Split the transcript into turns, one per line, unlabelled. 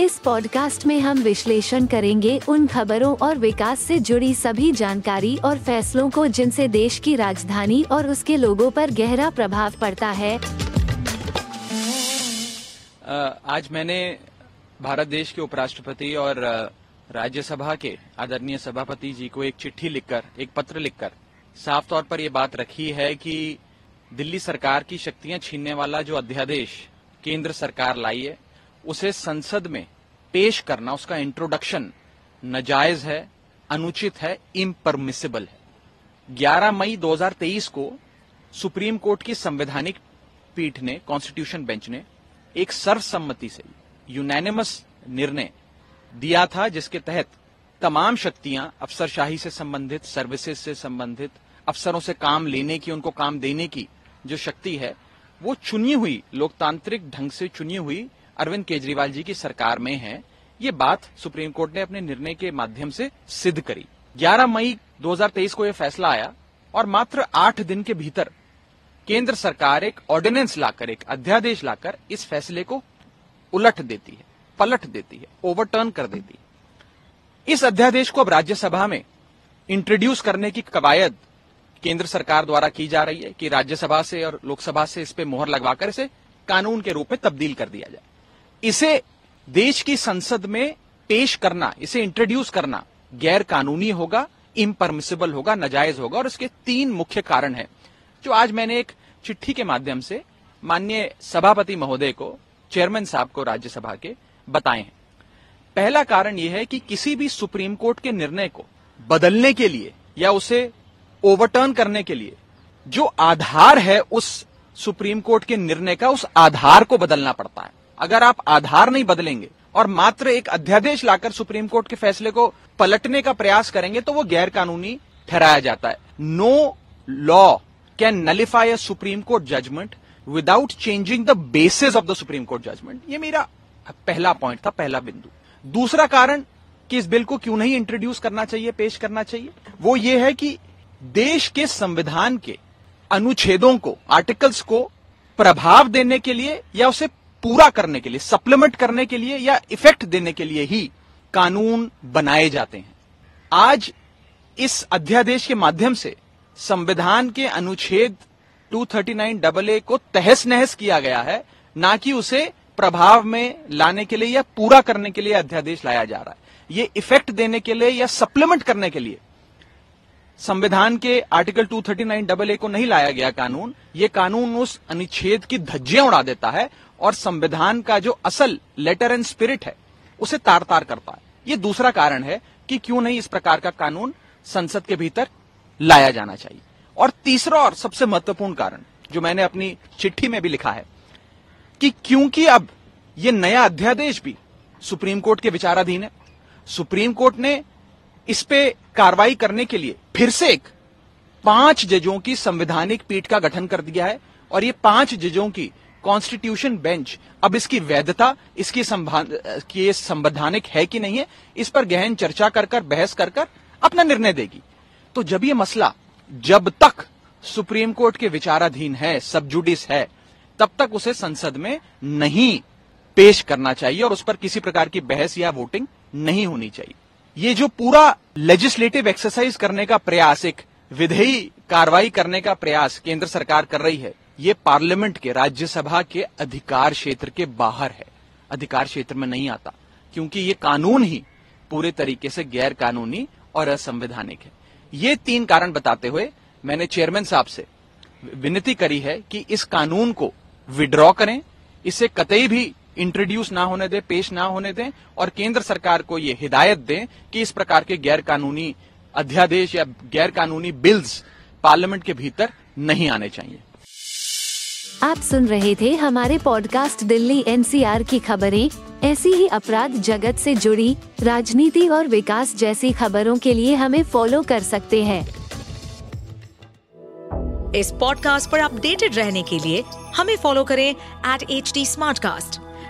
इस पॉडकास्ट में हम विश्लेषण करेंगे उन खबरों और विकास से जुड़ी सभी जानकारी और फैसलों को जिनसे देश की राजधानी और उसके लोगों पर गहरा प्रभाव पड़ता है।
आज मैंने भारत देश के उपराष्ट्रपति और राज्यसभा के आदरणीय सभापति जी को एक चिट्ठी लिखकर, एक पत्र लिखकर साफ़ तौर पर यह बात रखी है कि दिल्ली सरकार की शक्तियाँ छीनने वाला जो अध्यादेश केंद्र सरकार लाई है उसे संसद में पेश करना, उसका इंट्रोडक्शन नजायज है, अनुचित है इम्परमिसिबल है। 11 मई 2023 को सुप्रीम कोर्ट की संवैधानिक पीठ ने कॉन्स्टिट्यूशन बेंच ने, एक सर्वसम्मति से यूनैनिमस निर्णय दिया था, जिसके तहत तमाम शक्तियाँ अफसरशाही से संबंधित सर्विसेज़ से संबंधित, अफसरों से काम लेने की, उनको काम देने की जो शक्ति है, वो चुनी हुई, लोकतांत्रिक ढंग से चुनी हुई अरविंद केजरीवाल जी की सरकार में है, ये बात सुप्रीम कोर्ट ने अपने निर्णय के माध्यम से सिद्ध करी। 11 मई 2023 को यह फैसला आया और मात्र आठ दिन के भीतर केंद्र सरकार एक ऑर्डिनेंस लाकर, एक अध्यादेश लाकर इस फैसले को उलट देती है, पलट देती है ओवरटर्न कर देती है। इस अध्यादेश को अब राज्यसभा में इंट्रोड्यूस करने की कवायद केंद्र सरकार द्वारा की जा रही है कि राज्यसभा से और लोकसभा से इस पे मोहर लगवाकर इसे कानून के रूप में तब्दील कर दिया जाए। इसे देश की संसद में पेश करना, इसे इंट्रोड्यूस करना गैर कानूनी होगा इम्परमिसिबल होगा, नजायज होगा और इसके तीन मुख्य कारण हैं, जो आज मैंने एक चिट्ठी के माध्यम से माननीय सभापति महोदय को चेयरमैन साहब को राज्यसभा के बताए हैं। पहला कारण यह है कि किसी भी सुप्रीम कोर्ट के निर्णय को बदलने के लिए या उसे ओवरटर्न करने के लिए जो आधार है उस सुप्रीम कोर्ट के निर्णय का, उस आधार को बदलना पड़ता है। अगर आप आधार नहीं बदलेंगे और मात्र एक अध्यादेश लाकर सुप्रीम कोर्ट के फैसले को पलटने का प्रयास करेंगे तो वो गैर कानूनी ठहराया जाता है। No law can nullify a Supreme Court judgement without changing the basis of the Supreme Court judgement ये मेरा पहला पॉइंट था, पहला बिंदु। दूसरा कारण कि इस बिल को क्यों नहीं इंट्रोड्यूस करना चाहिए, पेश करना चाहिए, वो ये है कि देश के संविधान के अनुच्छेदों को आर्टिकल्स को प्रभाव देने के लिए या उसे पूरा करने के लिए सप्लीमेंट करने के लिए या इफ़ेक्ट देने के लिए ही कानून बनाए जाते हैं। आज इस अध्यादेश के माध्यम से संविधान के अनुच्छेद 239 डबल ए को तहस नहस किया गया है, ना कि उसे प्रभाव में लाने के लिए या पूरा करने के लिए अध्यादेश लाया जा रहा है। ये इफ़ेक्ट देने के लिए या सप्लीमेंट करने के लिए संविधान के आर्टिकल 239 डबल ए को नहीं लाया गया कानून, ये कानून उस अनुच्छेद की धज्जियाँ उड़ा देता है और संविधान का जो असल लेटर एंड स्पिरिट है, उसे तार तार करता है। ये दूसरा कारण है कि क्यों नहीं इस प्रकार का कानून संसद के भीतर लाया जाना चाहिए। और तीसरा और सबसे महत्वपूर्ण कारण, जो मैंने अपनी चिट्ठी में भी लिखा है, कि क्योंकि अब ये नया अध्यादेश भी सुप्रीम कोर्ट के विचाराधीन है। सुप्रीम कोर्ट ने इस पे कार्रवाई करने के लिए फिर से एक पाँच जजों की संवैधानिक पीठ का गठन कर दिया है और ये पाँच जजों की कॉन्स्टिट्यूशन बेंच अब इसकी वैधता, इसकी संवैधानिक है कि नहीं है, इस पर गहन चर्चा कर कर, बहस कर कर अपना निर्णय देगी। तो जब ये मसला, जब तक सुप्रीम कोर्ट के विचाराधीन है, सब जुडिस है, तब तक उसे संसद में नहीं पेश करना चाहिए और उस पर किसी प्रकार की बहस या वोटिंग नहीं होनी चाहिए। ये जो पूरा लेजिस्लेटिव एक्सरसाइज करने का प्रयास, एक विधेयी कार्रवाई करने का प्रयास केंद्र सरकार कर रही है, ये पार्लियामेंट के, राज्यसभा के अधिकार क्षेत्र के बाहर है। अधिकार क्षेत्र में नहीं आता, क्योंकि ये कानून ही पूरे तरीके से गैर कानूनी और असंवैधानिक है। ये तीन कारण बताते हुए मैंने चेयरमैन साहब से विनती करी है कि इस कानून को विड्रॉ करें, इसे कतई भी इंट्रोड्यूस ना होने दें पेश ना होने दें और केंद्र सरकार को ये हिदायत दें कि इस प्रकार के गैर कानूनी अध्यादेश या गैर कानूनी बिल्स पार्लियामेंट के भीतर नहीं आने चाहिए।
आप सुन रहे थे हमारे पॉडकास्ट दिल्ली एनसीआर की खबरें। ऐसी ही अपराध जगत से जुड़ी राजनीति और विकास जैसी खबरों के लिए हमें फॉलो कर सकते हैं।
इस पॉडकास्ट पर अपडेटेड रहने के लिए हमें फॉलो करें एट एच डी